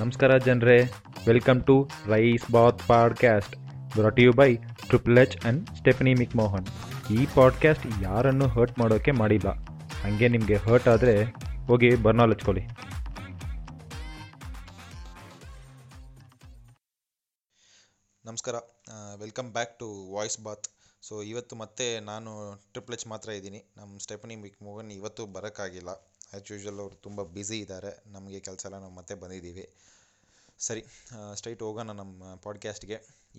ನಮಸ್ಕಾರ ಜನರೇ. Welcome to rice bath podcast brought you by triple H and Stephanie McMahon ಈ podcast ಯಾರನ್ನು hurt ಮಾಡೋಕ್ಕೆ ಮಾಡಿಲ್ಲ. ಹಾಗೆ ನಿಮಗೆ ಹರ್ಟ್ ಆದರೆ ಹೋಗಿ ಬರ್ನಾಲ್ ಹಚ್ಕೊಳ್ಳಿ. ನಮಸ್ಕಾರ. Welcome back to voice bath so ಇವತ್ತು ಮತ್ತೆ ನಾನು ಟ್ರಿಪಲ್ ಎಚ್ ಮಾತ್ರ ಇದ್ದೀನಿ. ನಮ್ಮ ಸ್ಟೆಫನಿ ಮಿಕ್ ಮೋಹನ್ ಇವತ್ತು ಬರೋಕ್ಕಾಗಿಲ್ಲ. ಆ್ಯಸ್ ಯೂಶ್ವಲ್ ಅವರು ತುಂಬ ಬ್ಯುಸಿ ಇದ್ದಾರೆ. ನಮಗೆ ಕೆಲಸ ಎಲ್ಲ ನಾವು ಮತ್ತೆ ಬಂದಿದ್ದೀವಿ. ಸರಿ ಸ್ಟ್ರೈಟ್ ಹೋಗೋಣ ನಮ್ಮ ಪಾಡ್ಕ್ಯಾಸ್ಟ್ಗೆ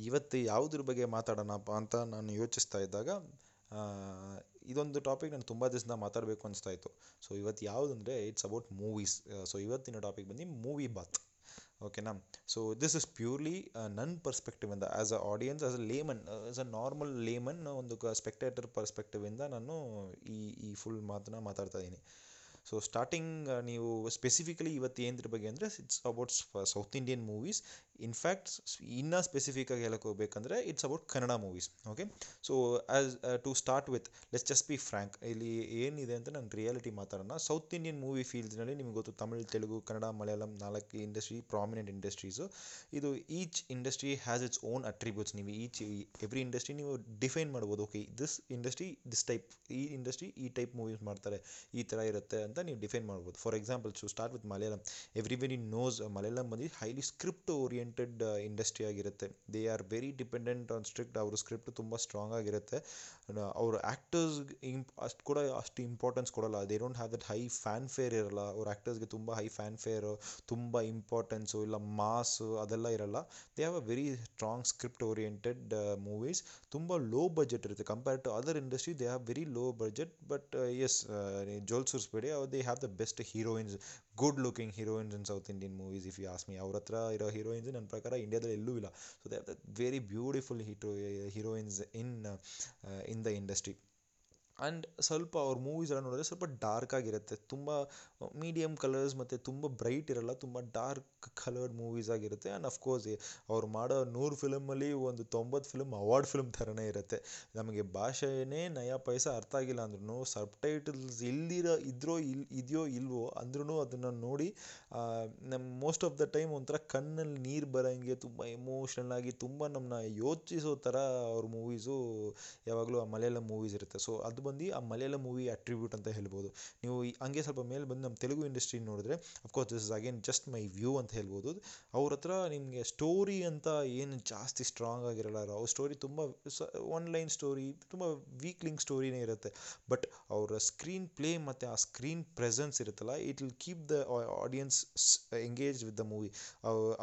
ಇವತ್ತು ಯಾವುದ್ರ ಬಗ್ಗೆ ಮಾತಾಡೋಣಪ್ಪ ಅಂತ ನಾನು ಯೋಚಿಸ್ತಾ ಇದ್ದಾಗ ಇದೊಂದು ಟಾಪಿಕ್ ನಾನು ತುಂಬ ದಿವಸದಿಂದ ಮಾತಾಡಬೇಕು ಅನಿಸ್ತಾ ಇತ್ತು. ಸೊ ಇವತ್ತು ಯಾವುದಂದರೆ ಇಟ್ಸ್ ಅಬೌಟ್ ಮೂವೀಸ್ ಸೊ ಇವತ್ತಿನ ಟಾಪಿಕ್ ಬಂದು ಮೂವಿ ಬಾತ್ ಓಕೆನಾ ಸೊ ದಿಸ್ ಇಸ್ ಪ್ಯೂರ್ಲಿ ನನ್ನ ಪರ್ಸ್ಪೆಕ್ಟಿವಿಂದ as a audience as a layman as a normal layman ಒಂದು ಸ್ಪೆಕ್ಟೇಟರ್ ಪರ್ಸ್ಪೆಕ್ಟಿವಿಂದ ನಾನು ಈ ಈ ಫುಲ್ ಮಾತನ್ನ ಮಾತಾಡ್ತಾ ಇದ್ದೀನಿ. ಸೊ ಸ್ಟಾರ್ಟಿಂಗ್ ನೀವು ಸ್ಪೆಸಿಫಿಕಲಿ ಇವತ್ತು ಏನ್ದ್ರ ಬಗ್ಗೆ ಅಂದರೆ it's about South Indian movies in fact ಇನ್ನೂ ಸ್ಪೆಸಿಫಿಕಾಗಿ ಹೇಳಕ್ಕೆ ಹೋಗ್ಬೇಕಂದ್ರೆ it's about Kannada movies okay so as to start with let's just be frank ಇಲ್ಲಿ ಏನಿದೆ ಅಂತ ನಾನು ರಿಯಾಲಿಟಿ ಮಾತಾಡೋಣ. ಸೌತ್ ಇಂಡಿಯನ್ ಮೂವಿ ಫೀಲ್ಡ್ನಲ್ಲಿ ನಿಮ್ಗೆ ಗೊತ್ತು ತಮಿಳ್ ತೆಲುಗು ಕನ್ನಡ ಮಲಯಾಳಂ ನಾಲ್ಕು ಇಂಡಸ್ಟ್ರಿ ಪ್ರಾಮಿನೆಂಟ್ ಇಂಡಸ್ಟ್ರೀಸು ಇದು each industry has its own attributes ನೀವು ಈಚ್ ಎವ್ರಿ ಇಂಡಸ್ಟ್ರಿ ನೀವು ಡಿಫೈನ್ ಮಾಡ್ಬೋದು. Okay this industry this type ಈ ಇಂಡಸ್ಟ್ರಿ ಈ ಟೈಪ್ ಮೂವೀಸ್ ಮಾಡ್ತಾರೆ. ಈ ಥರ ಇರುತ್ತೆ ಅಂತ ನೀವು ಡಿಫೈನ್ ಮಾಡ್ಬೋದು. For example to start with Malayalam everybody knows Malayalam ಬಂದು ಹೈಲಿ ಸ್ಕ್ರಿಪ್ಟ್ ಓರಿಯೆಂಟೆಡ್ ಇಂಡಸ್ಟ್ರಿ ಆಗಿರುತ್ತೆ. They are very dependent on strict ಅವ್ರ ಸ್ಕ್ರಿಪ್ಟ್ ತುಂಬ ಸ್ಟ್ರಾಂಗ್ ಆಗಿರುತ್ತೆ. ಅವ್ರ ಆ್ಯಕ್ಟರ್ಸ್ ಇಂಪ್ ಅಷ್ಟು ಕೂಡ ಅಷ್ಟು ಇಂಪಾರ್ಟೆನ್ಸ್ ಕೊಡಲ್ಲ. They don't have that high fanfare ಇರಲ್ಲ. ಅವ್ರ ಆ್ಯಕ್ಟರ್ಸ್ಗೆ ತುಂಬ ಹೈ ಫ್ಯಾನ್ ಫೇರು ತುಂಬ ಇಂಪಾರ್ಟೆನ್ಸು ಇಲ್ಲ ಮಾಸು ಅದೆಲ್ಲ ಇರಲ್ಲ. They have a very strong script oriented movies ತುಂಬ ಲೋ ಬಜೆಟ್ ಇರುತ್ತೆ. Compare to other industry they have very low budget but S ಜೋಲ್ ಸುರ್ಸ್ಬೇಡಿ. They have the best heroines good looking heroines in South Indian movies if you ask me ಅವ್ರ ಹತ್ರ ಇರೋ heroines ನನ್ನ ಪ್ರಕಾರ ಇಂಡಿಯಾದಲ್ಲಿ ಎಲ್ಲೂ ಇಲ್ಲ so they have the very beautiful hero heroines in in the industry and ಸ್ವಲ್ಪ ಅವ್ರ ಮೂವೀಸ್ ಎಲ್ಲ ನೋಡಿದ್ರೆ ಸ್ವಲ್ಪ ಡಾರ್ಕ್ ಆಗಿರುತ್ತೆ. ತುಂಬ ಮೀಡಿಯಮ್ ಕಲರ್ಸ್ ಮತ್ತು ತುಂಬ ಬ್ರೈಟ್ ಇರಲ್ಲ, ತುಂಬ ಡಾರ್ಕ್ ಕಲರ್ಡ್ ಮೂವೀಸ್ ಆಗಿರುತ್ತೆ. ಆ್ಯಂಡ್ ಅಫ್ಕೋರ್ಸ್ ಅವ್ರು ಮಾಡೋ ನೂರು ಫಿಲಮಲ್ಲಿ ಒಂದು ತೊಂಬತ್ತು ಫಿಲಮ್ ಅವಾರ್ಡ್ ಫಿಲಮ್ ಥರನೇ ಇರುತ್ತೆ. ನಮಗೆ ಭಾಷೆನೇ ನಯ ಪೈಸ ಅರ್ಥ ಆಗಿಲ್ಲ ಅಂದ್ರೂ ಸಬ್ ಟೈಟಲ್ಸ್ ಇಲ್ದಿರೋ, ಇದ್ರೋ, ಇಲ್, ಇದೆಯೋ, ಇಲ್ವೋ ಅಂದ್ರೂ ಅದನ್ನು ನೋಡಿ ನಮ್ಮ ಮೋಸ್ಟ್ ಆಫ್ ದ ಟೈಮ್ ಒಂಥರ ಕಣ್ಣಲ್ಲಿ ನೀರು ಬರೋಂಗೆ ತುಂಬ ಎಮೋಷ್ನಲ್ ಆಗಿ ತುಂಬ ನಮ್ಮನ್ನ ಯೋಚಿಸೋ ಥರ ಅವ್ರ ಮೂವೀಸು ಯಾವಾಗಲೂ ಆ ಮಲಯಾಳಂ ಮೂವೀಸ್ ಇರುತ್ತೆ. ಸೊ ಅದು ಬಂದು ಆ ಮಲಯಾಳಂ ಮೂವಿ ಅಟ್ರಿಬ್ಯೂಟ್ ಅಂತ ಹೇಳ್ಬೋದು. ನೀವು ಹಂಗೆ ಸ್ವಲ್ಪ ಮೇಲೆ ಬಂದು ನಮ್ಮ ತೆಲುಗು ಇಂಡಸ್ಟ್ರಿ ನೋಡಿದ್ರೆ of course this is again just my view ಅಂತ ಹೇಳ್ಬೋದು. ಅವ್ರ ಹತ್ರ ನಿಮಗೆ ಸ್ಟೋರಿ ಅಂತ ಏನು ಜಾಸ್ತಿ ಸ್ಟ್ರಾಂಗ್ ಆಗಿರಲ್ಲ. ಅವ್ರ ಸ್ಟೋರಿ ತುಂಬ ಒನ್ ಲೈನ್ ಸ್ಟೋರಿ ತುಂಬ ವೀಕ್ಲಿಂಗ್ ಸ್ಟೋರಿನೇ ಇರುತ್ತೆ. ಬಟ್ ಅವರ ಸ್ಕ್ರೀನ್ ಪ್ಲೇ ಮತ್ತು ಆ ಸ್ಕ್ರೀನ್ ಪ್ರೆಸೆನ್ಸ್ ಇರುತ್ತಲ್ಲ it will keep the audience engage with the movie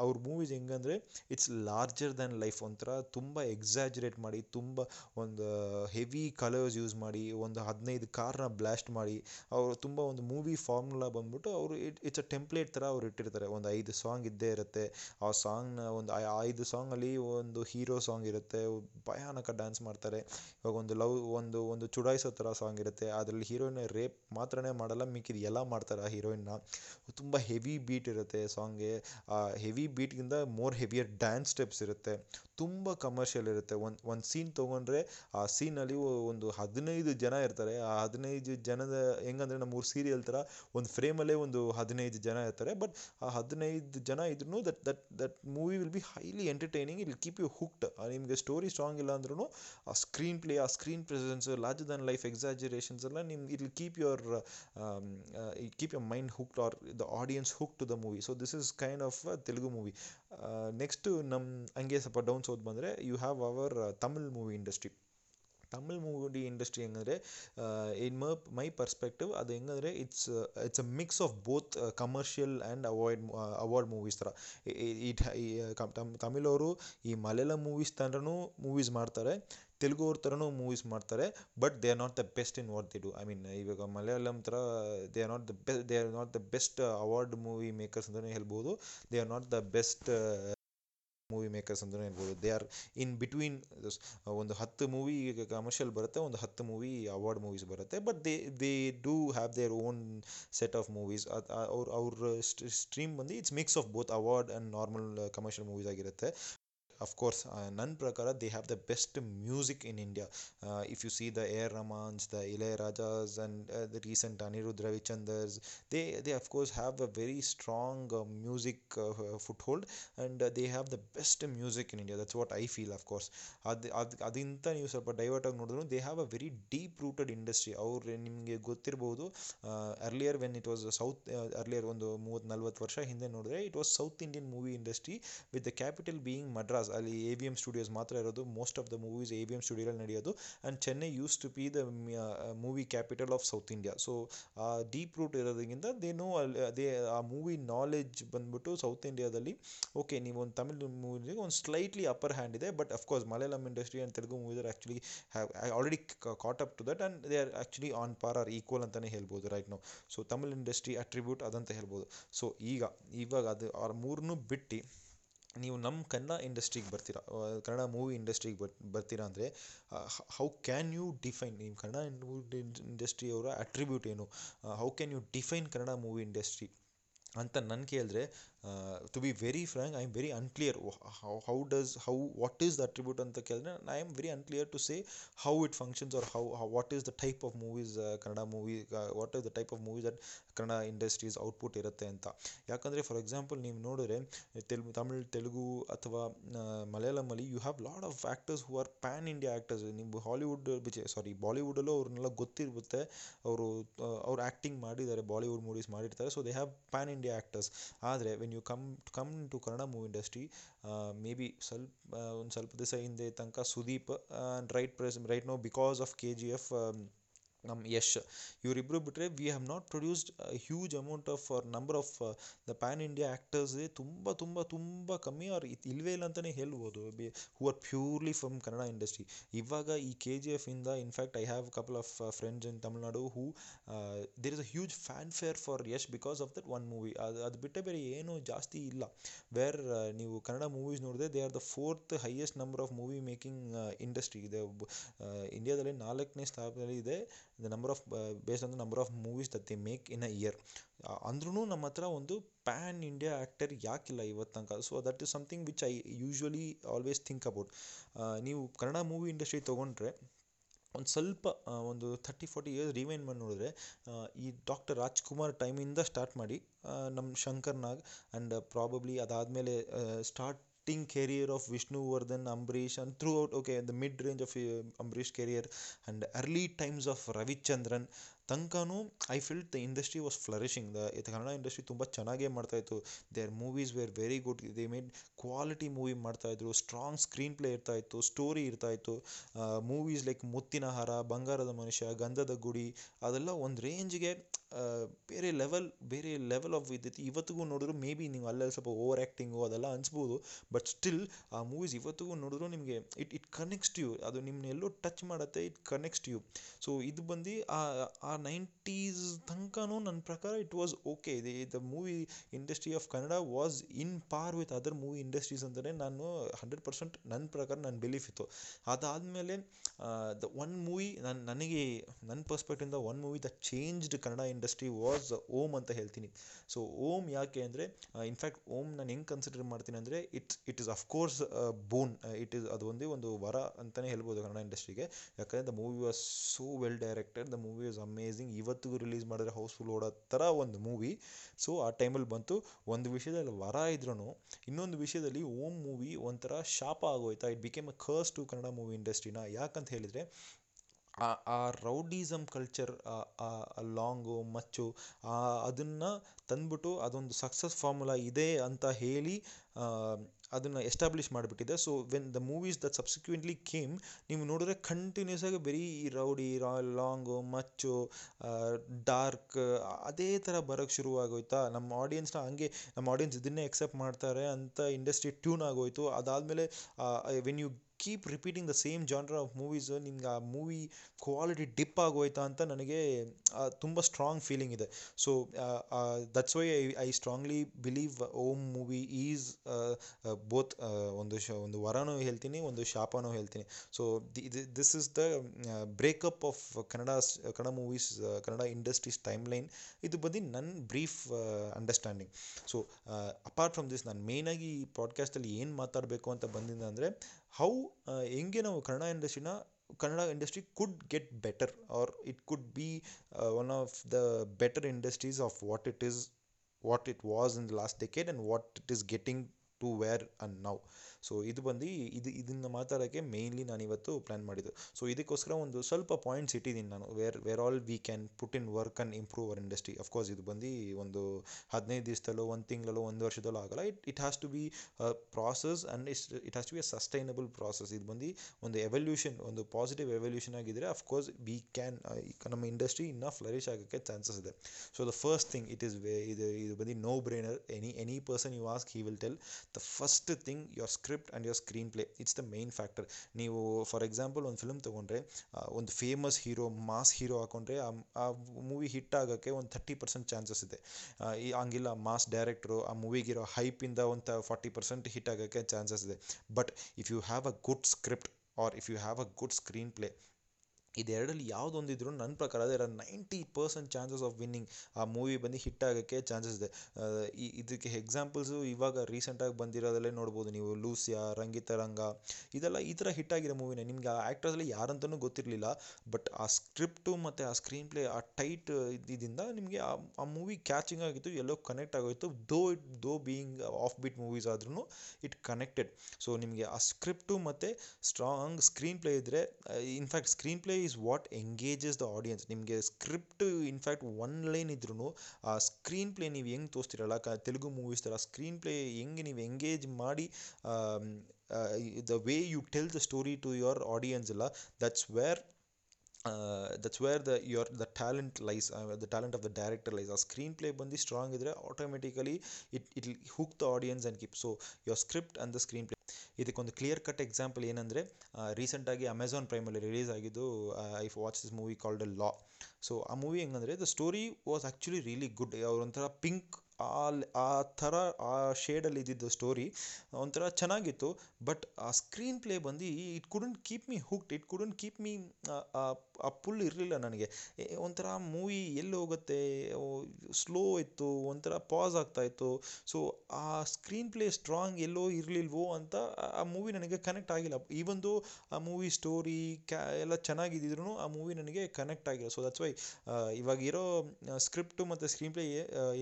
ಅವ್ರ ಮೂವೀಸ್ ಹೆಂಗಂದರೆ ಇಟ್ಸ್ ಲಾರ್ಜರ್ ದ್ಯಾನ್ ಲೈಫ್ ಒಂಥರ, ತುಂಬ ಎಕ್ಸಾಜುರೇಟ್ ಮಾಡಿ, ತುಂಬ ಒಂದು ಹೆವಿ ಕಲರ್ಸ್ ಯೂಸ್ ಮಾಡಿ ಒಂದು ಹದಿನೈದು ಕಾರ್ನ ಬ್ಲಾಸ್ಟ್ ಮಾಡಿ ಅವರು ತುಂಬ ಒಂದು ಮೂವಿ ಫಾರ್ಮುಲಾ ಬಂದ್ಬಿಟ್ಟು ಅವರು ಇಟ್ ಇಟ್ಸ್ ಅ ಟೆಂಪ್ಲೇಟ್ ಥರ ಅವ್ರು ಇಟ್ಟಿರ್ತಾರೆ. ಒಂದು ಐದು ಸಾಂಗ್ ಇದ್ದೇ ಇರುತ್ತೆ. ಆ ಸಾಂಗ್ನ ಒಂದು ಐದು ಸಾಂಗಲ್ಲಿ ಒಂದು ಹೀರೋ ಸಾಂಗ್ ಇರುತ್ತೆ. ಭಯಾನಕ ಡ್ಯಾನ್ಸ್ ಮಾಡ್ತಾರೆ. ಇವಾಗ ಒಂದು ಲವ್, ಒಂದು ಒಂದು ಚುಡಾಯಿಸೋ ಥರ ಸಾಂಗ್ ಇರುತ್ತೆ. ಅದರಲ್ಲಿ ಹೀರೋಯಿನ್ ರೇಪ್ ಮಾತ್ರನೇ ಮಾಡಲ್ಲ, ಮಿಕ್ಕಿದ ಎಲ್ಲ ಮಾಡ್ತಾರೆ ಆ ಹೀರೋಯಿನ್ನ ತುಂಬ ಹೆವಿ ಬೀಟ್ ಇರುತ್ತೆ ಸಾಂಗ್ಗೆ ಆ ಹೆವಿ ಬೀಟ್ಗಿಂತ ಮೋರ್ ಹೆವಿಯರ್ ಡ್ಯಾನ್ಸ್ ಸ್ಟೆಪ್ಸ್ ಇರುತ್ತೆ. ತುಂಬ ಕಮರ್ಷಿಯಲ್ ಇರುತ್ತೆ. ಒಂದು ಒಂದು ಸೀನ್ ತೊಗೊಂಡ್ರೆ ಆ ಸೀನಲ್ಲಿ ಒಂದು ಹದಿನೈದು ಜನ ಇರ್ತಾರೆ, ಆ ಹದಿನೈದು ಜನದ ಹೆಂಗಂದ್ರೆ ನಮ್ಮ ಊರು ಸೀರಿಯಲ್ ಥರ ಒಂದು ಫ್ರೇಮಲ್ಲೇ ಒಂದು ಹದಿನೈದು ಜನ ಇರ್ತಾರೆ ಬಟ್ ಆ ಹದಿನೈದು ಜನ ಇದ್ರೂ that that that movie will be highly entertaining it'll keep you hooked ನಿಮಗೆ ಸ್ಟೋರಿ ಸ್ಟ್ರಾಂಗ್ ಇಲ್ಲ ಅಂದ್ರೂ ಆ ಸ್ಕ್ರೀನ್ ಪ್ಲೇ ಆ screen presence larger than life exaggerations ಎಲ್ಲ ನಿಮ್ಗೆ it will keep your keep your mind hooked or the audience hook to the movie so this is kind of Telugu movie next ನಮ್ಮ ಹಂಗೆ ಸ್ವಲ್ಪ ಡೌನ್ಸ್ ಹೋದ್ ಬಂದರೆ you have our Tamil movie industry Tamil movie industry ಹೆಂಗಂದರೆ in ಮ my perspective ಅದು ಹೆಂಗಂದರೆ it's it's a mix of both commercial and avoid award movies ಥರ it ತಮಿಳವರು ಈ ಮಲಯಾಳಂ ಮೂವೀಸ್ ಥರನೂ ಮೂವೀಸ್ ಮಾಡ್ತಾರೆ ತೆಲುಗು ಅವ್ರ ಥರನೂ ಮೂವೀಸ್ ಮಾಡ್ತಾರೆ but they are not the best in what they do I mean ಇವಾಗ ಮಲಯಾಳಂ ಥರ they are not the best they are not the best award movie makers ಅಂತಲೇ ಹೇಳ್ಬೋದು they are not the best movie makers ಅಂತಲೇ ಹೇಳ್ಬೋದು. They R in between ಒಂದು ಹತ್ತು movie commercial ಬರುತ್ತೆ, ಒಂದು ಹತ್ತು ಮೂವಿ ಅವಾರ್ಡ್ ಮೂವೀಸ್ ಬರುತ್ತೆ. But they they do have their own set of movies ಅವ್ರ ಅವ್ರ ಸ್ಟ್ರೀಮ್ ಬಂದು it's mix of both award and normal commercial movies ಆಗಿರುತ್ತೆ. ಅಫ್ಕೋರ್ಸ್ ನನ್ನ ಪ್ರಕಾರ they have the best music in India if you see the R Rahman's the Ilaiyaraaja's and the recent Anirudh Ravichander's they they of course have a very strong music foothold and they have the best music in India that's what I feel of course ಅದು ಅದು ಅದಿಂತ ನೀವು ಸ್ವಲ್ಪ divert ಆಗಿ ನೋಡಿದ್ರು they have a very deep rooted industry ಅವ್ರು ನಿಮಗೆ ಗೊತ್ತಿರ್ಬೋದು earlier when it was south earlier ಒಂದು ಮೂವತ್ತು ನಲ್ವತ್ತು ವರ್ಷ ಹಿಂದೆ ನೋಡಿದ್ರೆ it was South Indian movie industry with the capital being Madras ಅಲ್ಲಿ ಎ ವಿ ಎಂ ಸ್ಟುಡಿಯೋಸ್ ಮಾತ್ರ ಇರೋದು. Most of the movies A V M ಸ್ಟುಡಿಯೋಲ್ಲಿ ನಡೆಯೋದು. And Chennai used to be the movie capital of South India so ಆ deep root ಇರೋದ್ರಿಂದ they know ಅಲ್ಲಿ ಅದೇ ಆ movie knowledge ಬಂದ್ಬಿಟ್ಟು ಸೌತ್ ಇಂಡಿಯಾದಲ್ಲಿ ಓಕೆ ನೀವು ಒಂದು ತಮಿಳ್ ಮೂವಿಗೆ ಒಂದು ಸ್ಲೈಟ್ಲಿ ಅಪ್ಪರ್ ಹ್ಯಾಂಡ್ ಇದೆ but of course Malayalam industry and Telugu movies are actually have already caught up to that and they are actually on par are equal ಅಂತಲೇ ಹೇಳ್ಬೋದು right ನಾವು ಸೊ ತಮಿಳ್ ಇಂಡಸ್ಟ್ರಿ ಅಟ್ರಿಬ್ಯೂಟ್ ಅದಂತ ಹೇಳ್ಬೋದು. So ಈಗ, ಇವಾಗ ಅದು ಅವ್ರ ಮೂರನ್ನೂ ಬಿಟ್ಟು ನೀವು ನಮ್ಮ ಕನ್ನಡ ಇಂಡಸ್ಟ್ರಿಗೆ ಬರ್ತೀರಾ ಕನ್ನಡ ಮೂವಿ ಇಂಡಸ್ಟ್ರಿಗೆ ಬರ್, ಬರ್ತೀರಾ ಅಂದರೆ ಹೌ ಕ್ಯಾನ್ ಯು ಡಿಫೈನ್ ನಿಮ್ಮ ಕನ್ನಡ ಇಂಡಸ್ಟ್ರಿಯವರ ಅಟ್ರಿಬ್ಯೂಟ್ ಏನು? How can you define Kannada movie industry? ಅಂತ ನನ್ನ ಕೇಳಿದ್ರೆ to be very frank I am very unclear how how does how what is the attribute ಅಂತ ಕೇಳಿದ್ರೆ I am very unclear to say how it functions or how what is the type of movies Kannada movie what is the type of movies that Kannada industry's output ಇರುತ್ತೆ ಅಂತ. ಯಾಕಂದರೆ for example ನೀವು ನೋಡಿದ್ರೆ ತೆಲುಗು ತಮಿಳ್, ತೆಲುಗು ಅಥವಾ ಮಲಯಾಳಮಲ್ಲಿ you have lot of actors who are pan India actors ನೀವು Hollywood sorry ಬಾಲಿವುಡಲ್ಲೂ ಅವ್ರನ್ನೆಲ್ಲ ಗೊತ್ತಿರುತ್ತೆ. ಅವರು ಅವ್ರು ಆ್ಯಕ್ಟಿಂಗ್ ಮಾಡಿದ್ದಾರೆ ಬಾಲಿವುಡ್ ಮೂವೀಸ್ ಮಾಡಿರ್ತಾರೆ. So they have pan India actors ಆದರೆ when you come come to Kannada movie industry may be ಸ್ವಲ್ಪ ಒಂದು ಸ್ವಲ್ಪ ದಿವಸ ಹಿಂದೆ ತನಕ Sudeep and right press right no because of K G F ನಮ್ಮ ಯಶ್. ಇವರಿಬ್ಬರು ಬಿಟ್ಟರೆ we have not produced huge amount of number of the pan India ಆ್ಯಕ್ಟರ್ಸೇ ತುಂಬ ತುಂಬ ತುಂಬ ಕಮ್ಮಿ ಅವ್ರು ಇಲ್ವೇ ಇಲ್ಲ ಅಂತಲೇ ಹೇಳ್ಬೋದು. Be who are purely from Kannada industry ಇವಾಗ ಈ K G ಎಫಿಂದ in fact I have couple of friends in Tamil Nadu who there is a huge fanfare for Yash because of that one movie ಅದು ಅದು ಬಿಟ್ಟರೆ ಬೇರೆ ಏನೂ ಜಾಸ್ತಿ ಇಲ್ಲ. Where ನೀವು ಕನ್ನಡ ಮೂವೀಸ್ ನೋಡಿದ್ರೆ they are the fourth highest number of movie making industry ಇದೆ. ಇಂಡಿಯಾದಲ್ಲಿ ನಾಲ್ಕನೇ ಸ್ಥಾನದಲ್ಲಿ ಇದೆ. The number of based on the number of movies that they make in a year ಅಂದ್ರೂ ನಮ್ಮ ಹತ್ರ ಒಂದು ಪ್ಯಾನ್ ಇಂಡಿಯಾ ಆ್ಯಕ್ಟರ್ ಯಾಕಿಲ್ಲ ಇವತ್ತು ತನಕ. So that is something which I usually always think about ನೀವು ಕನ್ನಡ ಮೂವಿ ಇಂಡಸ್ಟ್ರಿ ತೊಗೊಂಡ್ರೆ, ಒಂದು ಸ್ವಲ್ಪ ಒಂದು ಥರ್ಟಿ ಫೋರ್ಟಿ ಇಯರ್ಸ್ ರಿವೈನ್ ಮಾಡಿ ನೋಡಿದ್ರೆ ಈ ಡಾಕ್ಟರ್ ರಾಜ್ಕುಮಾರ್ ಟೈಮಿಂದ ಸ್ಟಾರ್ಟ್ ಮಾಡಿ ನಮ್ಮ ಶಂಕರ್ ನಾಗ್ ಆ್ಯಂಡ್ ಪ್ರಾಬಬ್ಲಿ ಅದಾದಮೇಲೆ acting career of Vishnuvardhan, Ambrish, and throughout, okay, the mid range of uh, Ambrish's career and early times of Ravichandran, ತನಕನೂ I felt the industry was flourishing the Kannada industry ತುಂಬ ಚೆನ್ನಾಗೇ ಮಾಡ್ತಾಯಿತ್ತು there movies were very good they made quality movie ಮಾಡ್ತಾಯಿದ್ರು strong screenplay ಇರ್ತಾಯಿತ್ತು story ಇರ್ತಾಯಿತ್ತು movies like Muthina Haara ಬಂಗಾರದ ಮನುಷ್ಯ, ಗಂಧದ ಗುಡಿ ಅದೆಲ್ಲ ಒಂದು ರೇಂಜ್ಗೆ ಬೇರೆ ಲೆವೆಲ್ ಬೇರೆ ಲೆವೆಲ್ ಆಫ್ ಇದ್ದಿತ್ತು ಇವತ್ತಿಗೂ ನೋಡಿದ್ರು ಮೇ ಬಿ ನೀವು ಅಲ್ಲೆಲ್ಲ ಸ್ವಲ್ಪ ಓವರ್ ಆ್ಯಕ್ಟಿಂಗು ಅದೆಲ್ಲ ಅನಿಸ್ಬೋದು. ಬಟ್ ಸ್ಟಿಲ್ ಆ ಮೂವೀಸ್ ಇವತ್ತಿಗೂ ನೋಡಿದ್ರು ನಿಮಗೆ ಇಟ್ ಇಟ್ ಕನೆಕ್ಟ್ಸ್ ಯು ಅದು ನಿಮ್ಮನ್ನೆಲ್ಲೋ ಟಚ್ ಮಾಡುತ್ತೆ ಇಟ್ ಕನೆಕ್ಟ್ಸ್ ಯು ಸೊ ಇದು ಬಂದು ಆ ನೈಂಟೀಸ್ ತನಕನೂ ನನ್ನ ಪ್ರಕಾರ it was okay the the movie industry of Kannada was in par with other movie industries ಅಂತಲೇ ನಾನು ಹಂಡ್ರೆಡ್ ಪರ್ಸೆಂಟ್ ನನ್ನ ಪ್ರಕಾರ ನನ್ನ ಬಿಲೀಫ್ ಇತ್ತು. ಅದಾದಮೇಲೆ ದ ಒನ್ ಮೂವಿ ನನ್ನ ನನಗೆ, ನನ್ನ ಪರ್ಸ್ಪೆಕ್ಟಿಂದ one movie the changed Kannada industry was Om ಅಂತ ಹೇಳ್ತೀನಿ. ಸೊ ಓಮ್ ಯಾಕೆ ಅಂದರೆ ಇನ್ಫ್ಯಾಕ್ಟ್ ಓಮ್ ನಾನು ಹೆಂಗೆ ಕನ್ಸಿಡರ್ ಮಾಡ್ತೀನಿ ಅಂದರೆ it's it is of course boon it is ಅದು ಒಂದೇ ಒಂದು ವರ ಅಂತಲೇ ಹೇಳ್ಬೋದು ಕನ್ನಡ ಇಂಡಸ್ಟ್ರಿಗೆ ಯಾಕಂದರೆ the movie was so well directed the movie was amazing ಇವತ್ತಿಗೂ ರಿಲೀಸ್ ಮಾಡಿದ್ರೆ ಹೌಸ್ಫುಲ್ ಓಡೋ ಥರ ಒಂದು ಮೂವಿ ಸೊ ಆ ಟೈಮಲ್ಲಿ ಬಂತು. ಒಂದು ವಿಷಯದಲ್ಲಿ ವರ ಇದ್ರೂ ಇನ್ನೊಂದು ವಿಷಯದಲ್ಲಿ ಓಮ್ ಮೂವಿ ಒಂಥರ ಶಾಪ ಆಗೋಯ್ತಾ? It became a curse to Kannada movie ಇಂಡಸ್ಟ್ರಿನ ಯಾಕಂತ ಹೇಳಿದರೆ ಆ ಆ ರೌಡಿಸಮ್ ಕಲ್ಚರ್ ಲಾಂಗು ಮಚ್ಚು ಅದನ್ನು ತಂದ್ಬಿಟ್ಟು ಅದೊಂದು ಸಕ್ಸಸ್ ಫಾರ್ಮುಲಾ ಇದೆ ಅಂತ ಹೇಳಿ ಅದನ್ನು establish ಮಾಡಿಬಿಟ್ಟಿದೆ. So when the movies that subsequently came ನೀವು ನೋಡಿದ್ರೆ ಕಂಟಿನ್ಯೂಸ್ ಆಗಿ ಬರೀ ರೌಡಿ ರಾ ಲಾಂಗು ಮಚ್ಚು ಡಾರ್ಕ್ ಅದೇ ಥರ ಬರೋಕ್ಕೆ ಶುರುವಾಗೋಯ್ತಾ ನಮ್ಮ ಆಡಿಯನ್ಸ್ನ ಹಂಗೆ, ನಮ್ಮ ಆಡಿಯನ್ಸ್ ಇದನ್ನೇ ಎಕ್ಸೆಪ್ಟ್ ಮಾಡ್ತಾರೆ ಅಂತ ಇಂಡಸ್ಟ್ರಿ ಟ್ಯೂನ್ ಆಗೋಯಿತು. ಅದಾದಮೇಲೆ when you keep repeating the same genre of movies ನಿಮ್ಗೆ ಆ ಮೂವಿ ಕ್ವಾಲಿಟಿ ಡಿಪ್ ಆಗೋಯ್ತಾ ಅಂತ ನನಗೆ ತುಂಬ ಸ್ಟ್ರಾಂಗ್ ಫೀಲಿಂಗ್ ಇದೆ. So that's why I I strongly believe Om movie is both ಒಂದು ಶ, ಒಂದು ವರನೂ ಹೇಳ್ತೀನಿ, ಒಂದು ಶಾಪನೂ ಹೇಳ್ತೀನಿ. So this is the breakup of Kannada Kannada movies Kannada industries timeline ಇದು ಬಂದು ನನ್ನ brief understanding so apart from this ನಾನು ಮೇಯ್ನಾಗಿ ಈ ಪಾಡ್ಕಾಸ್ಟಲ್ಲಿ ಏನು ಮಾತಾಡಬೇಕು ಅಂತ ಬಂದಿದ್ದೆ ಅಂದರೆ ಹೌ ಹೆಂಗೆ ನಾವು Kannada ಇಂಡಸ್ಟ್ರಿನ Kannada industry could get better or it could be one of the better industries of what it is what it was in the last decade and what it is getting to where and now so ಇದು ಬಂದು ಇದು ಇದನ್ನು ಮಾತಾಡೋಕ್ಕೆ ನಾನು ಇವತ್ತು plan ಮಾಡಿದ್ದು. So ಇದಕ್ಕೋಸ್ಕರ ಒಂದು ಸ್ವಲ್ಪ ಪಾಯಿಂಟ್ಸ್ ಇಟ್ಟಿದ್ದೀನಿ ನಾನು. Where where all we can put in work and improve our industry of course ಇದು ಬಂದು ಒಂದು ಹದಿನೈದು ದಿವಸದಲ್ಲೋ, ಒಂದು ತಿಂಗಳಲ್ಲೋ, ಒಂದು ವರ್ಷದಲ್ಲೋ ಆಗಲ್ಲ. It it has to be process and is it has to be a sustainable process ಇದು ಬಂದು ಒಂದು ಎವಲ್ಯೂಷನ್ ಒಂದು ಪಾಸಿಟಿವ್ ಎವಲ್ಯೂಷನ್ ಆಗಿದ್ದರೆ ಅಫ್ಕೋರ್ಸ್ ವಿ ಕ್ಯಾನ್ ನಮ್ಮ ಇಂಡಸ್ಟ್ರಿ ಇನ್ನೂ ಫ್ಲರಿಶ್ ಆಗೋಕ್ಕೆ ಚಾನ್ಸಸ್ ಇದೆ. So the first thing it is way ಇದು ಇದು ಬಂದು no brainer any any person you ask he will tell the first thing your script and your screenplay it's the main factor ನೀವು for example ಒಂದು film ತೊಗೊಂಡ್ರೆ ಒಂದು famous hero mass hero ಹಾಕೊಂಡ್ರೆ, ಆ movie hit ಆಗೋಕ್ಕೆ ಒಂದು thirty percent chances ಇದೆ. ಈ ಹಂಗಿಲ್ಲ ಮಾಸ್ ಡೈರೆಕ್ಟ್ರು ಆ ಮೂವಿಗಿರೋ ಹೈಪಿಂದ ಒಂದು ಫಾರ್ಟಿ ಪರ್ಸೆಂಟ್ ಹಿಟ್ ಆಗೋಕ್ಕೆ ಚಾನ್ಸಸ್ ಇದೆ. But if you have a good script or if you have a good screenplay ಇದೆರಡಲ್ಲಿ ಯಾವುದೊಂದಿದ್ರು ನನ್ನ ಪ್ರಕಾರ ಅದರ ninety percent chances of winning ಆ ಮೂವಿ ಬಂದು ಹಿಟ್ ಆಗೋಕ್ಕೆ ಚಾನ್ಸಸ್ ಇದೆ. ಇದಕ್ಕೆ ಎಕ್ಸಾಂಪಲ್ಸು ಇವಾಗ ರೀಸೆಂಟಾಗಿ ಬಂದಿರೋದಲ್ಲೇ ನೋಡ್ಬೋದು ನೀವು. ಲೂಸಿಯಾ, ರಂಗಿತ ರಂಗ, ಇದೆಲ್ಲ ಈ ಥರ ಹಿಟ್ ಆಗಿರೋ ಮೂವಿನೇ ನಿಮಗೆ ಆ ಆ್ಯಕ್ಟರ್ಸಲ್ಲಿ ಯಾರಂತಲೂ ಗೊತ್ತಿರಲಿಲ್ಲ. ಬಟ್ ಆ ಸ್ಕ್ರಿಪ್ಟು ಮತ್ತು ಆ ಸ್ಕ್ರೀನ್ ಪ್ಲೇ ಆ ಟೈಟ್ ಇದರಿಂದ ನಿಮಗೆ ಆ ಆ ಮೂವಿ ಕ್ಯಾಚಿಂಗ್ ಆಗಿತ್ತು, ಎಲ್ಲೋ ಕನೆಕ್ಟ್ ಆಗೋಯಿತು. Though it though being offbeat movies ಆದ್ರೂ ಇಟ್ ಕನೆಕ್ಟೆಡ್ ಸೊ ನಿಮಗೆ ಆ ಸ್ಕ್ರಿಪ್ಟು ಮತ್ತು ಸ್ಟ್ರಾಂಗ್ ಸ್ಕ್ರೀನ್ ಪ್ಲೇ ಇದ್ದರೆ in fact screenplay is what engages the audience ನಿಮಗೆ script in fact one line ಇದ್ರೂ ಆ ಸ್ಕ್ರೀನ್ ಪ್ಲೇ ನೀವು ಹೆಂಗೆ ತೋರಿಸ್ತಿರಲ್ಲ? ಕ, ತೆಲುಗು ಮೂವೀಸ್ ಥರ ಸ್ಕ್ರೀನ್ ಪ್ಲೇ ಹೆಂಗೆ ನೀವು ಎಂಗೇಜ್ ಮಾಡಿ the way you tell the story to your audience ಎಲ್ಲ that's where that's where the your the talent lies the talent of the director lies ಆ ಸ್ಕ್ರೀನ್ ಪ್ಲೇ ಬಂದು ಸ್ಟ್ರಾಂಗ್ ಇದ್ದರೆ automatically it it hook the audience and keep so your script and the screenplay ಇದಕ್ಕೊಂದು clear cut example ಏನಂದರೆ ರೀಸೆಂಟಾಗಿ Amazon ಪ್ರೈಮಲ್ಲಿ release ಆಗಿದ್ದು I watch this movie called a law so ಆ movie ಹೆಂಗಂದರೆ the story was actually really good ಅವ್ರೊಂಥರ Pink ಆ ಆ ಥರ, ಆ ಶೇಡಲ್ಲಿ ಇದ್ದಿದ್ದು ಸ್ಟೋರಿ ಒಂಥರ ಚೆನ್ನಾಗಿತ್ತು. ಬಟ್ ಆ ಸ್ಕ್ರೀನ್ ಪ್ಲೇ ಬಂದು it couldn't keep me hooked it couldn't keep me ಆ ಪುಲ್ ಇರಲಿಲ್ಲ ನನಗೆ. ಒಂಥರ ಮೂವಿ ಎಲ್ಲಿ ಹೋಗುತ್ತೆ ಸ್ಲೋ ಇತ್ತು, ಒಂಥರ ಪಾಸ್ ಆಗ್ತಾಯಿತ್ತು ಸೊ ಆ ಸ್ಕ್ರೀನ್ ಪ್ಲೇ ಸ್ಟ್ರಾಂಗ್ ಎಲ್ಲೋ ಇರಲಿಲ್ವೋ ಅಂತ ಆ ಮೂವಿ ನನಗೆ ಕನೆಕ್ಟ್ ಆಗಿಲ್ಲ. ಈವೊಂದು ಆ ಮೂವಿ ಸ್ಟೋರಿ ಕ್ಯಾ ಎಲ್ಲ ಚೆನ್ನಾಗಿದ್ದಿದ್ರು ಆ ಮೂವಿ ನನಗೆ ಕನೆಕ್ಟ್ ಆಗಿಲ್ಲ. ಸೊ ದಟ್ಸ್ ವೈ ಇವಾಗಿರೋ ಸ್ಕ್ರಿಪ್ಟು ಮತ್ತು ಸ್ಕ್ರೀನ್ ಪ್ಲೇ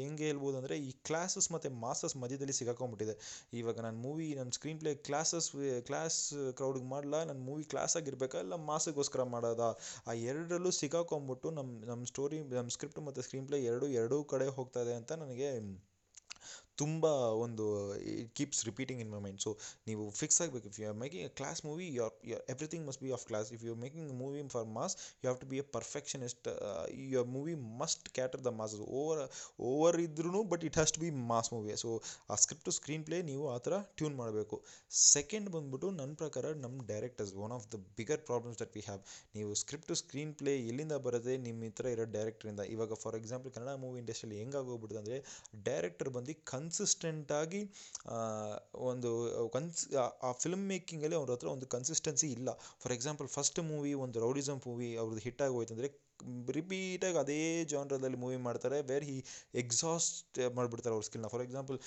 ಹೆಂಗೆ ಹೇಳ್ಬೋದು ಅಂದರೆ ಈ ಕ್ಲಾಸಸ್ ಮತ್ತು ಮಾಸಸ್ ಮಧ್ಯದಲ್ಲಿ ಸಿಗಾಕೊಂಡ್ಬಿಟ್ಟಿದೆ. ಇವಾಗ ನಾನು ಮೂವಿ ನನ್ನ ಸ್ಕ್ರೀನ್ ಪ್ಲೇ ಕ್ಲಾಸಸ್ ಕ್ಲಾಸ್ ಕ್ರೌಡ್ಗೆ ಮಾಡಲ್ಲ ನನ್ನ ಮೂವಿ ಕ್ಲಾಸ್ ಆಗಿರ್ಬೇಕಾ? ಇಲ್ಲ ಮಾಸಿಗೋಸ್ಕರ ಮಾಡೋದ? ಆ ಎರಡರಲ್ಲೂ ಸಿಗಾಕೊಂಬಿಟ್ಟು ನಮ್ಮ ನಮ್ಮ ಸ್ಟೋರಿ ನಮ್ಮ ಸ್ಕ್ರಿಪ್ಟ್ ಮತ್ತು ಸ್ಕ್ರೀನ್ ಪ್ಲೇ ಎರಡೂ ಎರಡೂ ಕಡೆ ಹೋಗ್ತಾ ಇದೆ ಅಂತ ನನಗೆ ತುಂಬ ಒಂದು it keeps repeating in my mind so ನೀವು ಫಿಕ್ಸ್ ಆಗಬೇಕು. If you are making a class movie you are everything must be of class if you are making movie for mass you have to be a perfectionist your movie must cater the mass over over ಇದ್ರೂ but it has to be mass movie so ಆ script screenplay ನೀವು ಆ ಥರ tune ಮಾಡಬೇಕು. Second ಬಂದ್ಬಿಟ್ಟು ನನ್ನ ಪ್ರಕಾರ ನಮ್ಮ directors one of the bigger problems that we have ನೀವು ಸ್ಕ್ರಿಪ್ಟು ಸ್ಕ್ರೀನ್ ಪ್ಲೇ ಎಲ್ಲಿಂದ ಬರುತ್ತೆ ನಿಮ್ಮ ಹತ್ರ ಇರೋ ಡೈರೆಕ್ಟರಿಂದ ಇವಾಗ ಫಾರ್ ಎಕ್ಸಾಂಪಲ್ ಕನ್ನಡ ಮೂವಿ ಇಂಡಸ್ಟ್ರಿಯಲ್ಲಿ ಹೆಂಗಾಗೋಗ್ಬಿಡುತ್ತೆ ಅಂದರೆ ಡೈರೆಕ್ಟರ್ ಬಂದು ಕನ್ಸಿಸ್ಟೆಂಟಾಗಿ ಒಂದು ಕನ್ಸ್ ಆ ಫಿಲ್ಮ್ ಮೇಕಿಂಗಲ್ಲಿ ಅವ್ರ ಹತ್ರ ಒಂದು ಕನ್ಸಿಸ್ಟೆನ್ಸಿ ಇಲ್ಲ. ಫಾರ್ ಎಕ್ಸಾಂಪಲ್ ಫಸ್ಟ್ ಮೂವಿ ಒಂದು ರೌಡಿಸಮ್ ಮೂವಿ ಅವ್ರದ್ದು ಹಿಟ್ಟಾಗಿ ಆಗೋಯ್ತು ಅಂದರೆ ರಿಪೀಟಾಗಿ ಅದೇ ಜಾನ್ರದಲ್ಲಿ ಮೂವಿ ಮಾಡ್ತಾರೆ ವೇರ್ ಹಿ ಎಕ್ಸಾಸ್ಟ್ ಮಾಡಿಬಿಡ್ತಾರೆ ಅವ್ರ ಸ್ಕಿಲ್ನ ಫಾರ್ ಎಕ್ಸಾಂಪಲ್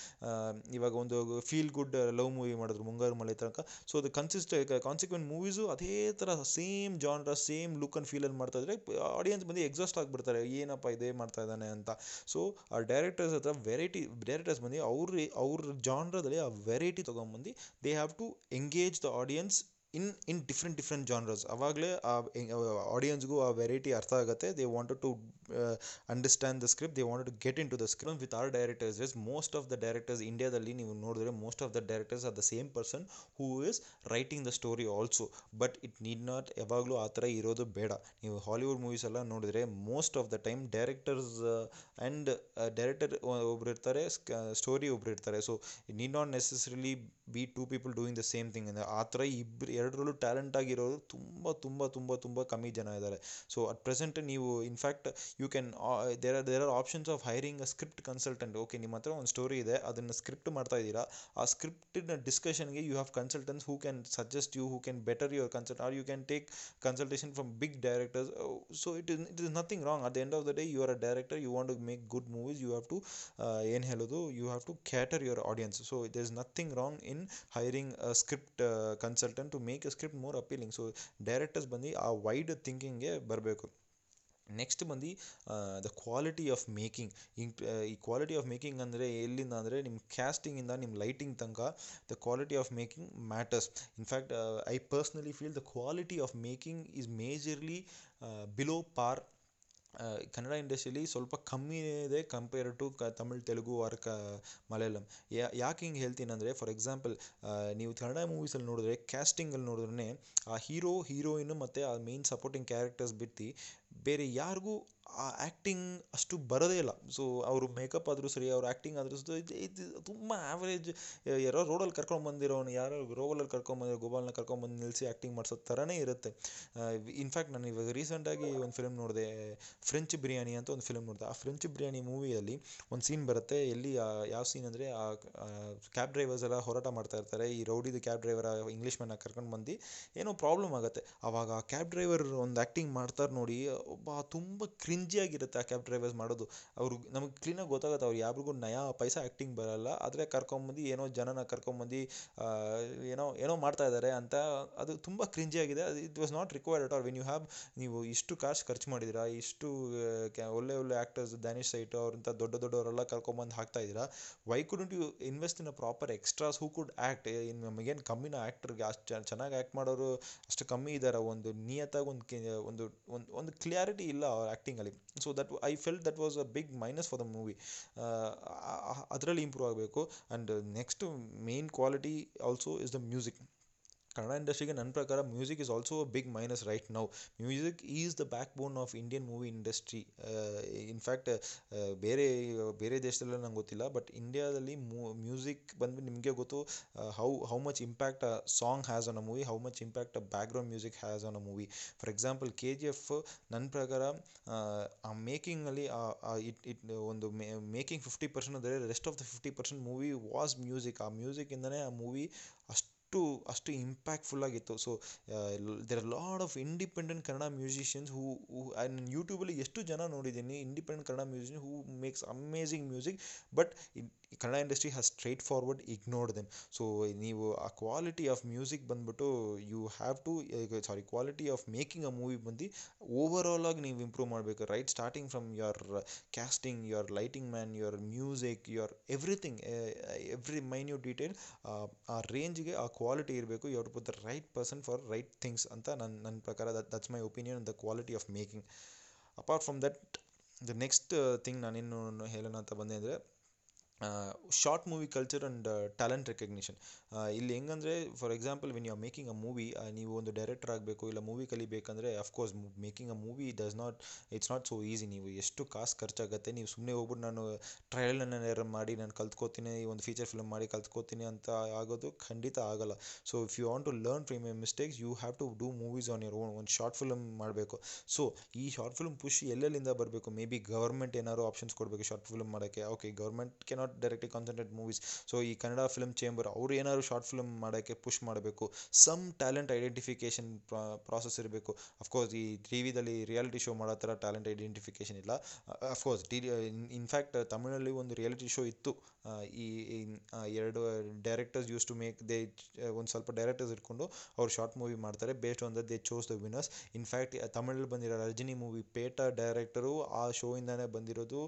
ಇವಾಗ ಒಂದು ಫೀಲ್ ಗುಡ್ ಲವ್ ಮೂವಿ ಮಾಡಿದ್ರು, ಮುಂಗಾರು ಮಳೆ ತನಕ. ಸೊ ಅದು ಕನ್ಸಿಸ್ಟ್ ಕಾನ್ಸಿಕ್ವೆಂಟ್ ಮೂವೀಸು ಅದೇ ಥರ same genre same look and ಫೀಲಲ್ಲಿ ಮಾಡ್ತಾ ಇದ್ರೆ ಆಡಿಯನ್ಸ್ ಬಂದು ಎಕ್ಸಾಸ್ಟ್ ಆಗಿಬಿಡ್ತಾರೆ. ಏನಪ್ಪ ಇದೇ ಮಾಡ್ತಾ ಇದ್ದಾನೆ ಅಂತ. ಸೊ ಆ ಡೈರೆಕ್ಟರ್ಸ್ ಹತ್ರ ವೆರೈಟಿ ಡೈರೆಕ್ಟರ್ಸ್ ಬಂದು ಅವ್ರ ಅವ್ರ ಜಾನ್ರದಲ್ಲಿ ಆ ವೆರೈಟಿ ತೊಗೊಂಬಂದು they have to engage the audience in in different different genres ಆವಾಗಲೇ ಆ ಆಡಿಯನ್ಸ್ಗೂ ಆ ವೆರೈಟಿ ಅರ್ಥ ಆಗುತ್ತೆ. They wanted to understand the script they wanted to get into the script with our directors is most of the directors ಇಂಡಿಯಾದಲ್ಲಿ ನೀವು ನೋಡಿದ್ರೆ most of the directors are the same person who is writing the story also but it need not ಯಾವಾಗಲೂ ಆ ಥರ ಇರೋದು ಬೇಡ. ನೀವು Hollywood movies ಎಲ್ಲ ನೋಡಿದ್ರೆ most of the time directors and director ಒಬ್ರು ಇರ್ತಾರೆ ಸ್ಟೋರಿ ಒಬ್ರು ಇರ್ತಾರೆ. So it need not necessarily be two people doing the same thing ಅಂದರೆ ಆ ಥರ ಇಬ್ಬರು ಎರಡರಲ್ಲೂ ಟ್ಯಾಲೆಂಟ್ ಆಗಿರೋರು ತುಂಬ ತುಂಬ ತುಂಬ ತುಂಬ ಕಮ್ಮಿ ಜನ ಇದ್ದಾರೆ. ಸೊ ಅಟ್ ಪ್ರೆಸೆಂಟ್ ನೀವು in fact you can there are there are options of hiring a script consultant okay ನಿಮ್ಮ ಹತ್ರ ಒಂದು ಸ್ಟೋರಿ ಇದೆ, ಅದನ್ನು ಸ್ಕ್ರಿಪ್ಟ್ ಮಾಡ್ತಾ ಇದ್ದೀರಾ, ಆ ಸ್ಕ್ರಿಪ್ಟಿನ ಡಿಸ್ಕಷನ್ಗೆ you have consultants who can suggest you who can better your consult or you can take consultation from big directors so it is it is nothing wrong at the end of the day you are a director you want to make good movies you have to ಏನು ಹೇಳೋದು you have to cater your audience so there is nothing wrong in hiring script consultant to make a script more appealing so directors ಬಂದು ಆ wide ಥಿಂಕಿಂಗ್ಗೆ ಬರಬೇಕು. Next ಬಂದು the quality of making ಇಂಕ್ ಈ quality of making ಅಂದರೆ ಎಲ್ಲಿಂದ ಅಂದರೆ ನಿಮ್ಮ ಕ್ಯಾಸ್ಟಿಂಗಿಂದ ನಿಮ್ಮ ಲೈಟಿಂಗ್ ತನಕ the quality of making matters in fact I personally feel the quality of making is majorly below par Kannada ಇಂಡಸ್ಟ್ರಿಯಲ್ಲಿ ಸ್ವಲ್ಪ ಕಮ್ಮಿ ಇದೆ ಕಂಪೇರ್ ಟು ಕ, ತಮಿಳ್, ತೆಲುಗು ಆರ್ ಕ, ಮಲಯಾಳಂ. ಯಾಕೆ ಹಿಂಗೆ ಹೇಳ್ತೀನಿ ಅಂದರೆ ಫಾರ್ ಎಕ್ಸಾಂಪಲ್ ನೀವು ಕನ್ನಡ ಮೂವೀಸಲ್ಲಿ ನೋಡಿದ್ರೆ ಕ್ಯಾಸ್ಟಿಂಗಲ್ಲಿ ನೋಡಿದ್ರೆ ಆ ಹೀರೋ ಹೀರೋಯಿನ್ನು ಮತ್ತು ಆ ಮೇನ್ ಸಪೋರ್ಟಿಂಗ್ ಕ್ಯಾರೆಕ್ಟರ್ಸ್ ಬಿಟ್ಟು ಬೇರೆ ಯಾರಿಗೂ ಆ ಆ್ಯಕ್ಟಿಂಗ್ ಅಷ್ಟು ಬರೋದೇ ಇಲ್ಲ. ಸೊ ಅವರು ಮೇಕಪ್ ಆದರೂ ಸರಿ, ಅವ್ರ ಆ್ಯಕ್ಟಿಂಗ್ ಆದರೂ ಇದು ತುಂಬ ಆ್ಯಾವ್ರೇಜ್ ಯಾರೋ ರೋಡಲ್ಲಿ ಕರ್ಕೊಂಬಂದಿರೋನು ಯಾರೋ ರೋಡಲ್ಲಿ ಕರ್ಕೊಂಬಂದಿರೋ ಗೋಪಾಲ್ನ ಕರ್ಕೊಂಬಂದು ನಿಲ್ಲಿಸಿ ಆ್ಯಕ್ಟಿಂಗ್ ಮಾಡಿಸೋ ಥರನೇ ಇರುತ್ತೆ. ಇನ್ಫ್ಯಾಕ್ಟ್ ನಾನು ಇವಾಗ ರೀಸೆಂಟಾಗಿ ಒಂದು ಫಿಲ್ಮ್ ನೋಡಿದೆ ಫ್ರೆಂಚ್ ಬಿರಿಯಾನಿ ಅಂತ ಒಂದು ಫಿಲ್ಮ್ ನೋಡಿದೆ. ಆ ಫ್ರೆಂಚ್ ಬಿರಿಯಾನಿ ಮೂವಿಯಲ್ಲಿ ಒಂದು ಸೀನ್ ಬರುತ್ತೆ. ಎಲ್ಲಿ ಯಾವ ಸೀನ್ ಅಂದರೆ, ಆ ಕ್ಯಾಬ್ ಡ್ರೈವರ್ಸ್ ಎಲ್ಲ ಹೋರಾಟ ಮಾಡ್ತಾ ಇರ್ತಾರೆ. ಈ ರೌಡಿದು ಕ್ಯಾಬ್ ಡ್ರೈವರ್ ಇಂಗ್ಲೀಷ್ ಮ್ಯಾನ ಕರ್ಕೊಂಡು ಬಂದು ಏನೋ ಪ್ರಾಬ್ಲಮ್ ಆಗುತ್ತೆ. ಆವಾಗ ಆ ಕ್ಯಾಬ್ ಡ್ರೈವರ್ ಒಂದು ಆ್ಯಕ್ಟಿಂಗ್ ಮಾಡ್ತಾರೆ ನೋಡಿ ಒಬ್ಬ ತುಂಬ ಕ್ರಿಂಜಿಯಾಗಿರುತ್ತೆ ಆ ಕ್ಯಾಬ್ ಡ್ರೈವರ್ಸ್ ಮಾಡೋದು. ಅವರು ನಮಗೆ ಕ್ಲೀನಾಗಿ ಗೊತ್ತಾಗುತ್ತೆ, ಅವ್ರು ಯಾರಿಗೂ ನಯಾ ಪೈಸಾ ಆ್ಯಕ್ಟಿಂಗ್ ಬರಲ್ಲ, ಆದರೆ ಕರ್ಕೊಂಬಂದು ಏನೋ ಜನನ ಕರ್ಕೊಂಬಂದು ಏನೋ ಏನೋ ಮಾಡ್ತಾ ಇದ್ದಾರೆ ಅಂತ ಅದು ತುಂಬ ಕ್ರಿಂಜಿಯಾಗಿದೆ ಅದು it was not required at all when you have ನೀವು ಇಷ್ಟು ಕಾಶ್ ಖರ್ಚು ಮಾಡಿದ್ದೀರಾ ಇಷ್ಟು ಒಳ್ಳೆ ಒಳ್ಳೆ ಆ್ಯಕ್ಟರ್ಸ್ ದಾನಿಶ್ ಸೈಟ್ ಅವ್ರಂಥ ದೊಡ್ಡ ದೊಡ್ಡವರೆಲ್ಲ ಕರ್ಕೊಂಬಂದು ಹಾಕ್ತಾ ಇದ್ದೀರಾ why couldn't you invest in a proper extras who could act in ನಮಗೇನು ಕಮ್ಮಿನ ಆ್ಯಕ್ಟ್ರಿಗೆ ಅಷ್ಟು ಚೆನ್ನಾಗಿ ಆ್ಯಕ್ಟ್ ಮಾಡೋರು ಅಷ್ಟು ಕಮ್ಮಿ ಇದ್ದಾರೆ ಒಂದು ನಿಯತ್ತಾಗಿ ಒಂದು ಒಂದು ಒಂದು ಒಂದು ಕ್ಲಿಯಾರಿಟಿ ಇಲ್ಲ ಅವ್ರ ಆ್ಯಕ್ಟಿಂಗಲ್ಲಿ so that I felt that was a big minus for the movie ಅದರಲ್ಲಿ ಇಂಪ್ರೂವ್ ಆಗಬೇಕು. And next main quality also is the music Kannada ಇಂಡಸ್ಟ್ರಿಗೆ ನನ್ನ ಪ್ರಕಾರ music is also a big minus right now music is the backbone of Indian movie industry in fact ಬೇರೆ ಬೇರೆ ದೇಶದಲ್ಲ ನಂಗೆ ಗೊತ್ತಿಲ್ಲ but ಇಂಡಿಯಾದಲ್ಲಿ ಮೂ ಮ್ಯೂಸಿಕ್ ಬಂದು ನಿಮಗೆ ಗೊತ್ತು how how much impact a song has on a movie how much impact a background music has on a movie for example K G F ನನ್ನ ಪ್ರಕಾರ ಆ ಮೇಕಿಂಗಲ್ಲಿ ಇಟ್ ಇಟ್ ಒಂದು ಮೇಕಿಂಗ್ ಫಿಫ್ಟಿ ಪರ್ಸೆಂಟ್ ಅಂದರೆ rest of the fifty percent movie was music ಆ ಮ್ಯೂಸಿಕ್ಕಿಂದನೇ ಆ movie ಅಷ್ಟು ಅಷ್ಟು ಅಷ್ಟು ಇಂಪ್ಯಾಕ್ಟ್ಫುಲ್ಲಾಗಿತ್ತು so there are load of independent Kannada musicians who who and ಯೂಟ್ಯೂಬಲ್ಲಿ ಎಷ್ಟು ಜನ ನೋಡಿದ್ದೀನಿ independent Kannada musician who makes amazing music but Kannada industry has straightforward ignored then so ನೀವು ಆ ಕ್ವಾಲಿಟಿ ಆಫ್ ಮ್ಯೂಸಿಕ್ ಬಂದ್ಬಿಟ್ಟು you have to sorry quality of making a movie ಬಂದು overall ಆಗಿ ನೀವು ಇಂಪ್ರೂವ್ ಮಾಡಬೇಕು. Right starting from your casting your lighting man your music your everything every minute detail ಆ ರೇಂಜ್ಗೆ ಆ ಕ್ವಾಲಿಟಿ ಇರಬೇಕು you to the right person for right things ಅಂತ ನನ್ನ ನನ್ನ ಪ್ರಕಾರ that that's my opinion the quality of making apart from that the next thing ನಾನೇನು ಹೇಳೋಣ ಅಂತ ಬಂದೆ ಅಂದರೆ short movie culture and talent recognition ಇಲ್ಲಿ ಹೆಂಗಂದ್ರೆ for example when you are making a movie ನೀವು ಒಂದು ಡೈರೆಕ್ಟರ್ ಆಗಬೇಕು, ಇಲ್ಲ movie ಕಲಿಬೇಕಂದ್ರೆ of course making a movie does not it's not so easy ನೀವು ಎಷ್ಟು ಕಾಸು ಖರ್ಚಾಗುತ್ತೆ, ನೀವು ಸುಮ್ಮನೆ ಹೋಗ್ಬಿಟ್ಟು ನಾನು ಟ್ರಯಲನ್ನು ಎರರ್ ಮಾಡಿ, ನಾನು ಕಲ್ತ್ಕೋತೀನಿ ಒಂದು ಫೀಚರ್ ಫಿಲ್ಮ್ ಮಾಡಿ ಕಲ್ತ್ಕೋತೀನಿ ಅಂತ ಆಗೋದು ಖಂಡಿತ ಆಗಲ್ಲ. So if you want to learn from your mistakes you have to do movies on your own ಒಂದು ಶಾರ್ಟ್ ಫಿಲ್ಮ್ ಮಾಡಬೇಕು. ಸೊ ಈ ಶಾರ್ಟ್ ಫಿಲ್ಮ್ ಪುಷ್ ಎಲ್ಲೆಲ್ಲಿಂದ ಬರಬೇಕು? ಮೇ ಬಿ ಗವರ್ಮೆಂಟ್ ಏನಾದ್ರು ಆಪ್ಷನ್ಸ್ ಕೊಡಬೇಕು ಶಾರ್ಟ್ ಫಿಲ್ಮ್ ಮಾಡೋಕ್ಕೆ. Okay government cannot directly concentrate movies so ಈ Kannada film chamber ಅವ್ರು ಏನಾದ್ರು ಶಾರ್ಟ್ ಫಿಲ್ಮ್ ಮಾಡೋಕ್ಕೆ ಪುಷ್ ಮಾಡಬೇಕು. ಸಮ್ ಟ್ಯಾಲೆಂಟ್ ಐಡೆಂಟಿಫಿಕೇಷನ್ ಪ್ರಾಸೆಸ್ ಇರಬೇಕು. ಅಫ್ಕೋರ್ಸ್ ಈ ಟಿ ವಿದಲ್ಲಿ ರಿಯಾಲಿಟಿ ಶೋ ಮಾಡೋ ಥರ ಟ್ಯಾಲೆಂಟ್ ಐಡೆಂಟಿಫಿಕೇಶನ್ ಇಲ್ಲ. ಅಫ್ಕೋರ್ಸ್ ಟಿ ಇನ್ಫ್ಯಾಕ್ಟ್ ತಮಿಳಲ್ಲಿ ಒಂದು ರಿಯಾಲಿಟಿ ಶೋ ಇತ್ತು. ಈ ಎರಡು directors used to make they ಒಂದು ಸ್ವಲ್ಪ ಡೈರೆಕ್ಟರ್ಸ್ ಇಟ್ಕೊಂಡು ಅವ್ರು ಶಾರ್ಟ್ ಮೂವಿ ಮಾಡ್ತಾರೆ based on the they chose the winners in fact ತಮಿಳಲ್ಲಿ ಬಂದಿರೋ ರಜನಿ ಮೂವಿ ಪೇಟ ಡೈರೆಕ್ಟರು ಆ ಶೋಯಿಂದಾನೇ ಬಂದಿರೋದು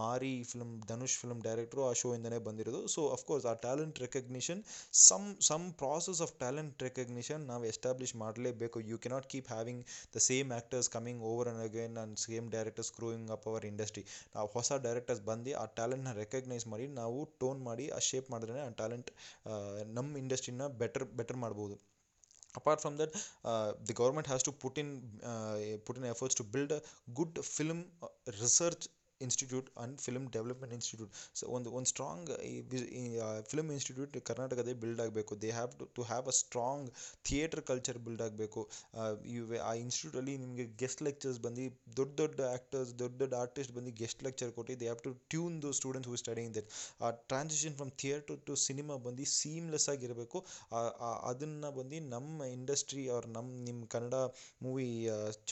ಮಾರಿ ಫಿಲ್ಮ್ ಧನುಷ್ ಫಿಲ್ಮ್ ಡೈರೆಕ್ಟ್ರು ಆ ಶೋಯಿಂದನೇ ಬಂದಿರೋದು. ಸೊ ಅಫ್ಕೋರ್ಸ್ ಆ talent recognition some some process of talent recognition ನಾವು ಎಸ್ಟಾಬ್ಲಿಷ್ ಮಾಡಲೇಬೇಕು. You cannot keep having the same actors coming over and again and same directors growing up our industry ನಾವು ಹೊಸ directors ಬಂದು ಆ ಟ್ಯಾಲೆಂಟ್ನ ರೆಕಗ್ನೈಸ್ ಮಾಡಿ ನಾವು tone ಮಾಡಿ ಆ ಶೇಪ್ ಮಾಡಿದ್ರೆ ಆ ಟ್ಯಾಲೆಂಟ್ ನಮ್ಮ ಇಂಡಸ್ಟ್ರಿನ ಬೆಟರ್ ಬೆಟರ್ ಮಾಡ್ಬೋದು. Apart from that the the has to put in put in efforts to build good film uh, research institute and film development institute so ಒಂದು ಒಂದು ಸ್ಟ್ರಾಂಗ್ ಫಿಲ್ಮ್ ಇನ್ಸ್ಟಿಟ್ಯೂಟ್ ಕರ್ನಾಟಕದಲ್ಲಿ build ಆಗಬೇಕು. They have to to have a strong theatre culture build ಆಗಬೇಕು. ಇವೆ ಆ ಇನ್ಸ್ಟಿಟ್ಯೂಟಲ್ಲಿ ನಿಮಗೆ guest lectures ಬಂದು, ದೊಡ್ಡ ದೊಡ್ಡ ಆ್ಯಕ್ಟರ್ಸ್ ದೊಡ್ಡ ದೊಡ್ಡ ಆರ್ಟಿಸ್ಟ್ ಬಂದು ಗೆಸ್ಟ್ ಲೆಕ್ಚರ್ ಕೊಟ್ಟು they have to tune the students who studying that ಆ transition from theatre to cinema ಬಂದು ಸೀಮ್ಲೆಸ್ ಆಗಿರಬೇಕು ಅದನ್ನು ಬಂದು ನಮ್ಮ ಇಂಡಸ್ಟ್ರಿ ಅವ್ರ ನಮ್ಮ ನಿಮ್ಮ ಕನ್ನಡ ಮೂವಿ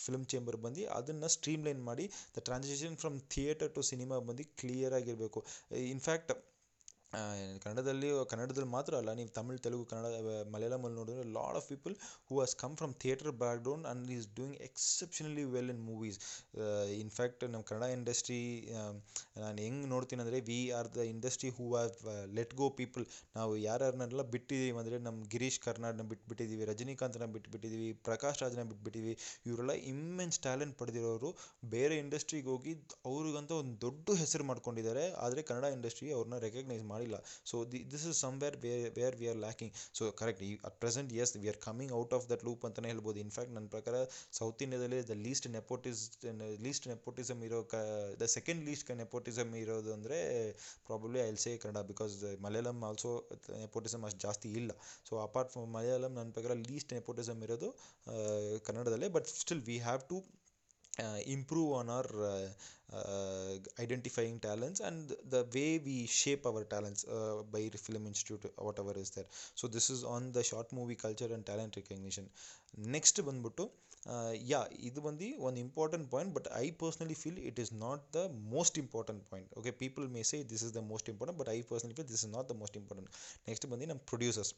ಫಿಲ್ಮ್ ಚೇಂಬರ್ ಬಂದು ಅದನ್ನು ಸ್ಟ್ರೀಮ್ಲೈನ್ ಮಾಡಿ the transition from theatre to cinema ಬಂದು ಕ್ಲಿಯರ್ ಆಗಿರಬೇಕು. ಇನ್ಫ್ಯಾಕ್ಟ್ ಕನ್ನಡದಲ್ಲಿ ಕನ್ನಡದಲ್ಲಿ ಮಾತ್ರ ಅಲ್ಲ, ನೀವು ತಮಿಳ್, ತೆಲುಗು, ಕನ್ನಡ ಮಲಯಾಳಮಲ್ಲಿ ನೋಡಿದ್ರೆ lot of people who has come from theatre background and is doing exceptionally well in movies in fact ನಮ್ಮ ಕನ್ನಡ ಇಂಡಸ್ಟ್ರಿ ನಾನು ಹೆಂಗೆ ನೋಡ್ತೀನಿ ಅಂದರೆ we are the industry who have let go people ನಾವು ಯಾರ್ಯಾರನ್ನೆಲ್ಲ ಬಿಟ್ಟಿದ್ದೀವಿ ಅಂದರೆ ನಮ್ಮ ಗಿರೀಶ್ ಕರ್ನಾಡ್ನ ಬಿಟ್ಬಿಟ್ಟಿದ್ದೀವಿ ರಜನಿಕಾಂತನ ಬಿಟ್ಬಿಟ್ಟಿದ್ದೀವಿ ಪ್ರಕಾಶ್ ರಾಜ್ನ ಬಿಟ್ಬಿಟ್ಟಿದ್ದೀವಿ ಇವರೆಲ್ಲ ಇಮ್ಮೆನ್ಸ್ ಟ್ಯಾಲೆಂಟ್ ಪಡೆದಿರೋರು. ಬೇರೆ ಇಂಡಸ್ಟ್ರಿಗೆ ಹೋಗಿ ಅವ್ರಿಗಂತ ಒಂದು ದೊಡ್ಡ ಹೆಸರು ಮಾಡ್ಕೊಂಡಿದ್ದಾರೆ. ಆದರೆ ಕನ್ನಡ ಇಂಡಸ್ಟ್ರಿ ಅವ್ರನ್ನ ರೆಕಗ್ನೈಸ್ ಮಾಡಿಲ್ಲ so the this is somewhere where where we are lacking so correct ಈ at present as we are coming out of that loop ಅಂತಲೇ ಹೇಳ್ಬೋದು ಇನ್ಫ್ಯಾಕ್ಟ್ ನನ್ನ ಪ್ರಕಾರ ಸೌತ್ ಇಂಡಿಯಾದಲ್ಲಿ the least nepotism least nepotism ಇರೋ ಕ ದ ಸೆಕೆಂಡ್ ಲೀಸ್ಟ್ ನೆಪೋಟಿಸಮ್ ಇರೋದು ಅಂದರೆ probably I will say Kannada because Malayalam also nepotism ಅಷ್ಟು ಜಾಸ್ತಿ ಇಲ್ಲ. ಸೊ ಅಪಾರ್ಟ್ ಫ್ರಮ್ ಮಲಯಾಳಂ ನನ್ನ ಪ್ರಕಾರ ಲೀಸ್ಟ್ ನೆಪೋಟಿಸಮ್ ಇರೋದು ಕನ್ನಡದಲ್ಲೇ but still we have to improve uh, uh, identifying talents and the way we shape our talents uh, by film institute whatever is there. So this is on the short movie culture and talent recognition. Next ಬಂದ್ಬಿಟ್ಟು yeah ಇದು ಬಂದು ಒಂದು important point but I personally feel it is not the most important point okay people may say this is the most important but I personally feel this is not the most important next ಬಂದು ನಮ್ಮ producers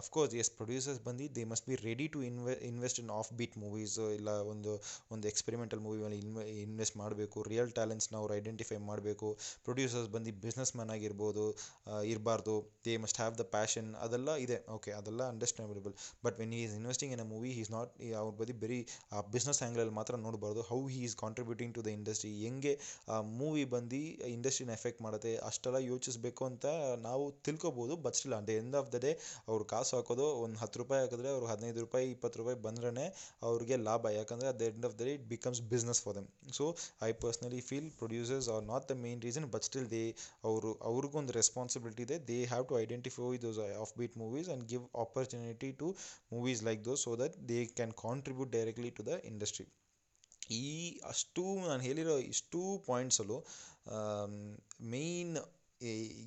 of course as producers ಬಂದು they must be ready to ಇನ್ವೆ invest in of beet movies ಇಲ್ಲ ಒಂದು ಒಂದು experimental movie ಮೇಲೆ ಇನ್ವೆ invest ಮಾಡಬೇಕು real ಟ್ಯಾಲೆಂಟ್ಸ್ನ ಅವ್ರು identify ಮಾಡಬೇಕು. ಪ್ರೊಡ್ಯೂಸರ್ಸ್ ಬಂದು ಬಿಸ್ನೆಸ್ ಮ್ಯಾನ್ ಆಗಿರ್ಬೋದು ಇರಬಾರ್ದು. They must have the passion ಅದೆಲ್ಲ ಇದೆ. ಓಕೆ ಅದೆಲ್ಲ understandable but when is investing in a movie is not ಅವ್ರ ಬದಿ ಬರೀ, ಆ ಬಿಸ್ನೆಸ್ ಆ್ಯಂಗಲಲ್ಲಿ ಮಾತ್ರ ನೋಡಬಾರ್ದು. How he is contributing to the industry ಹೆಂಗೆ, ಆ ಮೂವಿ ಬಂದು ಇಂಡಸ್ಟ್ರಿನ ಎಫೆಕ್ಟ್ ಮಾಡುತ್ತೆ. ಅಷ್ಟೆಲ್ಲ ಯೋಚಿಸಬೇಕು ಅಂತ ನಾವು ತಿಳ್ಕೊಬೋದು. But still at end of the day ಅವ್ರು ಕಾಸು ಹಾಕೋದು, ಒಂದು ಹತ್ತು ರೂಪಾಯಿ ಹಾಕಿದ್ರೆ ಅವ್ರು ಹದಿನೈದು ರೂಪಾಯಿ, ಇಪ್ಪತ್ತು ರೂಪಾಯಿ ಬಂದ್ರೆ ಅವ್ರಿಗೆ ಲಾಭ. ಯಾಕಂದರೆ at the end of the day it becomes business for them so I personally feel producers are not the main reason but still they ಅವರು ಅವ್ರಿಗೊಂದು ರೆಸ್ಪಾನ್ಸಿಬಿಲಿಟಿ ಇದೆ. They have to identify those offbeat movies and give opportunity to movies like those so that they can contribute directly to the industry ಈ ಅಷ್ಟು ನಾನು ಹೇಳಿರೋ ಇಷ್ಟು ಪಾಯಿಂಟ್ಸಲ್ಲೂ main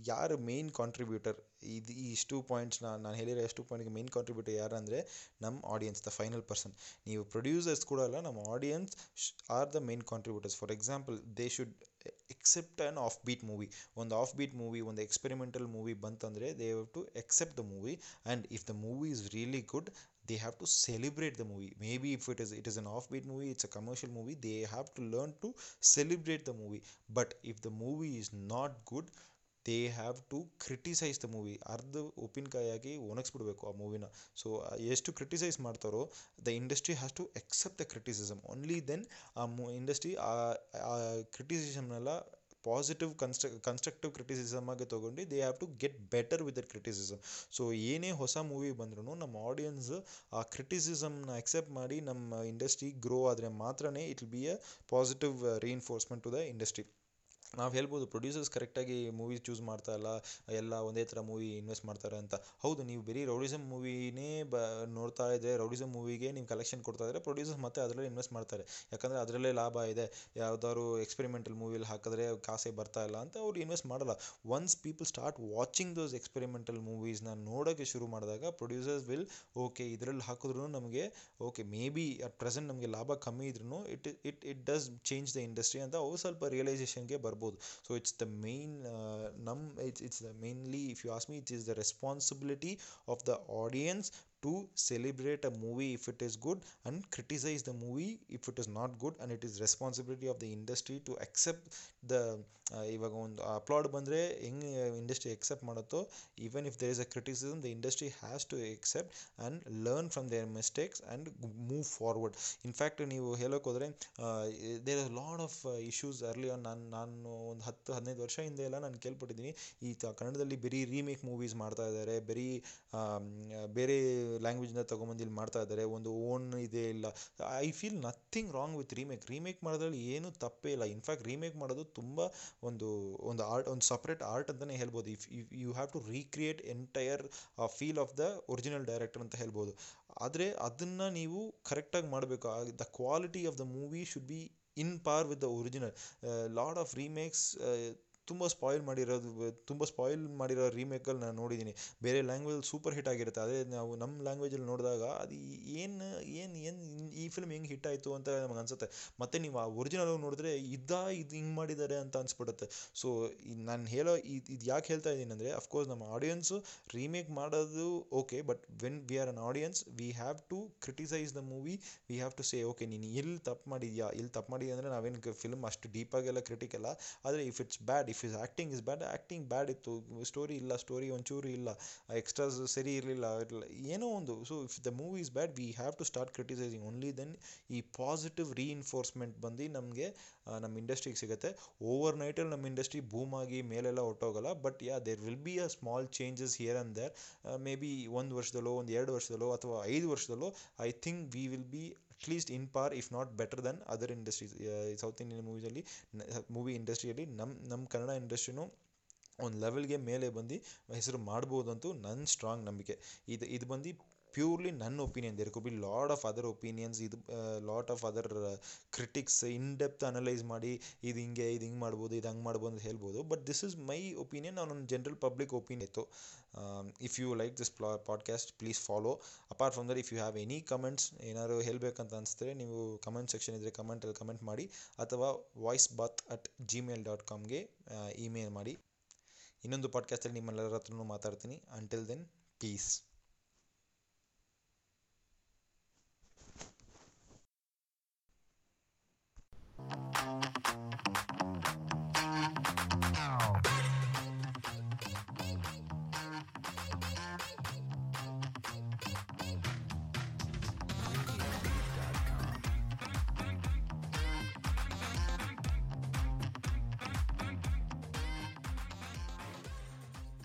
ಯಾರು ಮೇಯ್ನ್ ಕಾಂಟ್ರಿಬ್ಯೂಟರ್ ಇದು ಈ ಇಷ್ಟು ಪಾಯಿಂಟ್ಸ್ನ ನಾನು ಹೇಳಿರೋ ಎಷ್ಟು ಪಾಯಿಂಟ್ಗೆ ಮೇಯ್ನ್ ಕಾಂಟ್ರಿಬ್ಯೂಟರ್ ಯಾರು ಅಂದರೆ ನಮ್ಮ ಆಡಿಯನ್ಸ್ ದ ಫೈನಲ್ ಪರ್ಸನ್ ನೀವು ಪ್ರೊಡ್ಯೂಸರ್ಸ್ ಕೂಡ ಅಲ್ಲ, ನಮ್ಮ audience are the main contributors for example they should accept an offbeat movie ಒಂದು ಆಫ್ ಬೀಟ್ ಮೂವಿ ಒಂದು ಎಕ್ಸ್ಪೆರಿಮೆಂಟಲ್ ಮೂವಿ ಬಂತಂದರೆ they have to accept the movie and if the movie is really good they have to celebrate the movie. Maybe if it is it is an offbeat movie, it's a commercial movie, they have to learn to celebrate the movie. But if the movie is not good they have to criticise the movie ಅರ್ಧ ಉಪ್ಪಿನಕಾಯಾಗಿ ಒಣಗಿಸ್ಬಿಡ್ಬೇಕು ಆ ಮೂವಿನ so ಎಷ್ಟು criticise ಮಾಡ್ತಾರೋ the industry has to except the criticism only then ಆ ಮೂ industry ಆ ಕ್ರಿಟಿಸಿಸಮ್ನೆಲ್ಲ ಪಾಸಿಟಿವ್ ಕನ್ಸ್ಟ್ರ ಕನ್ಸ್ಟ್ರಕ್ಟಿವ್ ಕ್ರಿಟಿಸಿಸಮ್ ಆಗಿ ತೊಗೊಂಡು they have to get better with that criticism so ಏನೇ ಹೊಸ ಮೂವಿ ಬಂದ್ರೂ ನಮ್ಮ ಆಡಿಯನ್ಸ್ ಆ ಕ್ರಿಟಿಸಿಸಮ್ನ ಅಕ್ಸೆಪ್ಟ್ ಮಾಡಿ ನಮ್ಮ ಇಂಡಸ್ಟ್ರಿ ಗ್ರೋ ಆದರೆ ಮಾತ್ರನೇ it will be a positive reinforcement to the industry ನಾವು ಹೇಳ್ಬೋದು ಪ್ರೊಡ್ಯೂಸರ್ಸ್ ಕರೆಕ್ಟಾಗಿ ಮೂವೀಸ್ ಚೂಸ್ ಮಾಡ್ತಾ ಇಲ್ಲ, ಎಲ್ಲ ಒಂದೇ ಥರ ಮೂವಿ ಇನ್ವೆಸ್ಟ್ ಮಾಡ್ತಾರೆ ಅಂತ. ಹೌದು, ನೀವು ಬರೀ ರೌಡಿಸಮ್ ಮೂವಿನೇ ಬ, ನೋಡ್ತಾ ಇದ್ದರೆ ರೌಡಿಸಮ್ ಮೂವಿಗೆ ನೀವು ಕಲೆಕ್ಷನ್ ಕೊಡ್ತಾ ಇದ್ದರೆ ಪ್ರೊಡ್ಯೂಸರ್ಸ್ ಮತ್ತೆ ಅದರಲ್ಲೇ ಇನ್ವೆಸ್ಟ್ ಮಾಡ್ತಾರೆ. ಯಾಕಂದರೆ ಅದರಲ್ಲೇ ಲಾಭ ಇದೆ. ಯಾವ್ದಾದ್ರು ಎಕ್ಸ್ಪೆರಿಮೆಂಟಲ್ ಮೂವಿಲಿ ಹಾಕಿದ್ರೆ ಕಾಸೇ ಬರ್ತಾ ಇಲ್ಲ ಅಂತ ಅವ್ರು ಇನ್ವೆಸ್ಟ್ ಮಾಡಲ್ಲ. Once people start watching those experimental ಮೂವೀಸ್ನ ನೋಡೋಕ್ಕೆ ಶುರು ಮಾಡಿದಾಗ ಪ್ರೊಡ್ಯೂಸರ್ಸ್ ವಿಲ್ ಓಕೆ ಇದರಲ್ಲಿ ಹಾಕಿದ್ರು ನಮಗೆ okay maybe at present ನಮಗೆ ಲಾಭ ಕಮ್ಮಿ ಇದ್ರೂ it it it does change the industry ಅಂತ ಅವು ಸ್ವಲ್ಪ ರಿಯಲೈಸೇಷನ್ಗೆ ಬರ್ಬೋದು. so it's the main uh, num it's, it's mainly if you ask me it is the responsibility of the audience to celebrate a movie if it is good and criticize the movie if it is not good and it is responsibility of the industry to accept the ಇವಾಗ ಒಂದು ಅಪ್ಲಾಡ್ ಬಂದರೆ ಹೆಂಗೆ industry accept ಮಾಡುತ್ತೋ even if there is a criticism the industry has to accept and learn from their mistakes and move forward in fact ನೀವು ಹೇಳೋಕೆ ಹೋದರೆ there are lot of issues early on ನಾನು ನಾನು ಒಂದು ಹತ್ತು, ಹದಿನೈದು ವರ್ಷ ಹಿಂದೆ ಎಲ್ಲ ನಾನು ಕೇಳ್ಪಟ್ಟಿದ್ದೀನಿ. ಈ ಕನ್ನಡದಲ್ಲಿ ಬರೀ ರೀಮೇಕ್ ಮೂವೀಸ್ ಮಾಡ್ತಾ ಇದ್ದಾರೆ, ಬರೀ ಬೇರೆ ಲ್ಯಾಂಗ್ವೇಜಿಂದ ತೊಗೊಂಬಂದು ಇಲ್ಲಿ ಮಾಡ್ತಾ ಇದ್ದಾರೆ. ಒಂದು ಓನ್ ಇದೇ ಇಲ್ಲ. I feel nothing wrong with remake remake ಮಾಡೋದ್ರಲ್ಲಿ ಏನೂ ತಪ್ಪೇ ಇಲ್ಲ. ಇನ್ಫ್ಯಾಕ್ಟ್ ರೀಮೇಕ್ ಮಾಡೋದು ತುಂಬ ಒಂದು ಒಂದು ಆರ್ಟ್ ಒಂದು ಸಪ್ರೇಟ್ ಆರ್ಟ್ ಅಂತಲೇ ಹೇಳ್ಬೋದು. If you have to recreate entire feel of the original director ಅಂತ ಹೇಳ್ಬೋದು. ಆದರೆ ಅದನ್ನು ನೀವು ಕರೆಕ್ಟಾಗಿ ಮಾಡಬೇಕು. The quality of the movie should be in par with the original lot of remakes ತುಂಬ ಸ್ಪಾಯಿಲ್ ಮಾಡಿರೋದು, ತುಂಬ ಸ್ಪಾಯಿಲ್ ಮಾಡಿರೋ ರೀಮೇಕಲ್ಲಿ ನಾನು ನೋಡಿದ್ದೀನಿ ಬೇರೆ ಲ್ಯಾಂಗ್ವೇಜ್ ಸೂಪರ್ ಹಿಟ್ ಆಗಿರುತ್ತೆ. ಅದೇ ನಾವು ನಮ್ಮ ಲ್ಯಾಂಗ್ವೇಜಲ್ಲಿ ನೋಡಿದಾಗ ಅದು ಏನು ಏನು ಏನು, ಈ ಫಿಲ್ಮ್ ಹೆಂಗೆ ಹಿಟ್ ಆಯಿತು ಅಂತ ನಮಗೆ ಅನಿಸುತ್ತೆ. ಮತ್ತು ನೀವು ಆ ಒರಿಜಿನಲ್ ನೋಡಿದ್ರೆ ಇದ್ದಾ, ಇದು ಹಿಂಗೆ ಮಾಡಿದ್ದಾರೆ ಅಂತ ಅನಿಸ್ಬಿಡುತ್ತೆ. ಸೊ ನಾನು ಹೇಳೋ ಇದು ಇದು ಯಾಕೆ ಹೇಳ್ತಾ ಇದ್ದೀನಿ ಅಂದರೆ ಅಫ್ಕೋರ್ಸ್ ನಮ್ಮ ಆಡಿಯನ್ಸು ರೀಮೇಕ್ ಮಾಡೋದು okay but when we are an audience we have to criticise the movie we have to say okay ನೀನು ಇಲ್ಲಿ ತಪ್ಪು ಮಾಡಿದ್ಯಾ? ಇಲ್ಲಿ ತಪ್ಪು ಮಾಡಿದ್ಯಾ ಅಂದರೆ ನಾವೇನು ಫಿಲ್ಮ್ ಅಷ್ಟು ಡೀಪಾಗೆಲ್ಲ ಕ್ರಿಟಿಕ್ ಅಲ್ಲ. ಆದರೆ if it's bad if is acting is bad acting bad ಇತ್ತು. ಸ್ಟೋರಿ ಇಲ್ಲ ಸ್ಟೋರಿ ಒಂಚೂರು ಇಲ್ಲ. ಎಕ್ಸ್ಟ್ರಾಸ್ ಸರಿ ಇರಲಿಲ್ಲ. ಏನೋ ಒಂದು. So if the movie is bad we have to start criticising only then ಈ ಪಾಸಿಟಿವ್ ರೀಇನ್ಫೋರ್ಸ್ಮೆಂಟ್ ಬಂದು ನಮಗೆ ನಮ್ಮ ಇಂಡಸ್ಟ್ರಿಗೆ ಸಿಗುತ್ತೆ. ಓವರ್ ನೈಟಲ್ಲಿ ನಮ್ಮ ಇಂಡಸ್ಟ್ರಿ ಬೂಮ್ ಆಗಿ ಮೇಲೆಲ್ಲ ಹೊಟ್ಟೋಗಲ್ಲ but yeah there will be a small changes here and there may be ಒಂದು ವರ್ಷದಲ್ಲೋ, ಒಂದು ಎರಡು ವರ್ಷದಲ್ಲೋ, ಅಥವಾ ಐದು ವರ್ಷದಲ್ಲೋ I think we will be at least in par if not better than other industries south Indian ಮೂವೀಸಲ್ಲಿ movie ಇಂಡಸ್ಟ್ರಿಯಲ್ಲಿ ನಮ್ಮ ನಮ್ಮ ಕನ್ನಡ ಇಂಡಸ್ಟ್ರಿನೂ ಒಂದು ಲೆವೆಲ್ಗೆ ಮೇಲೆ ಬಂದು ಹೆಸರು ಮಾಡ್ಬೋದಂತೂ ನನ್ನ ಸ್ಟ್ರಾಂಗ್ ನಂಬಿಕೆ. ಇದು ಇದು ಬಂದು ಪ್ಯೂರ್ಲಿ ನನ್ನ opinion there could be lot of other opinions ಇದು lot of other critics in depth analyse ಮಾಡಿ ಇದು ಹಿಂಗೆ ಇದು ಹಿಂಗೆ ಮಾಡ್ಬೋದು, ಇದು ಹಂಗೆ ಮಾಡ್ಬೋದು ಅಂತ ಹೇಳ್ಬೋದು. But this is my opinion ನಾನು ಜನರಲ್ ಪಬ್ಲಿಕ್ ಒಪಿನಿಯನ್ ಇತ್ತು if you like this ಪ್ಲಾ podcast please follow apart from that if you have any comments ಏನಾದ್ರು ಹೇಳಬೇಕಂತ ಅನಿಸಿದ್ರೆ ನೀವು ಕಮೆಂಟ್ ಸೆಕ್ಷನ್ ಇದ್ದರೆ ಕಮೆಂಟಲ್ಲಿ ಕಮೆಂಟ್ ಮಾಡಿ, ಅಥವಾ ವಾಯ್ಸ್ ಬಾತ್ ಅಟ್ ಜಿಮೇಲ್ ಡಾಟ್ ಕಾಮ್ಗೆ ಇಮೇಲ್ ಮಾಡಿ. ಇನ್ನೊಂದು ಪಾಡ್ಕಾಸ್ಟಲ್ಲಿ ನಿಮ್ಮೆಲ್ಲರ ಹತ್ರನೂ ಮಾತಾಡ್ತೀನಿ. Until then peace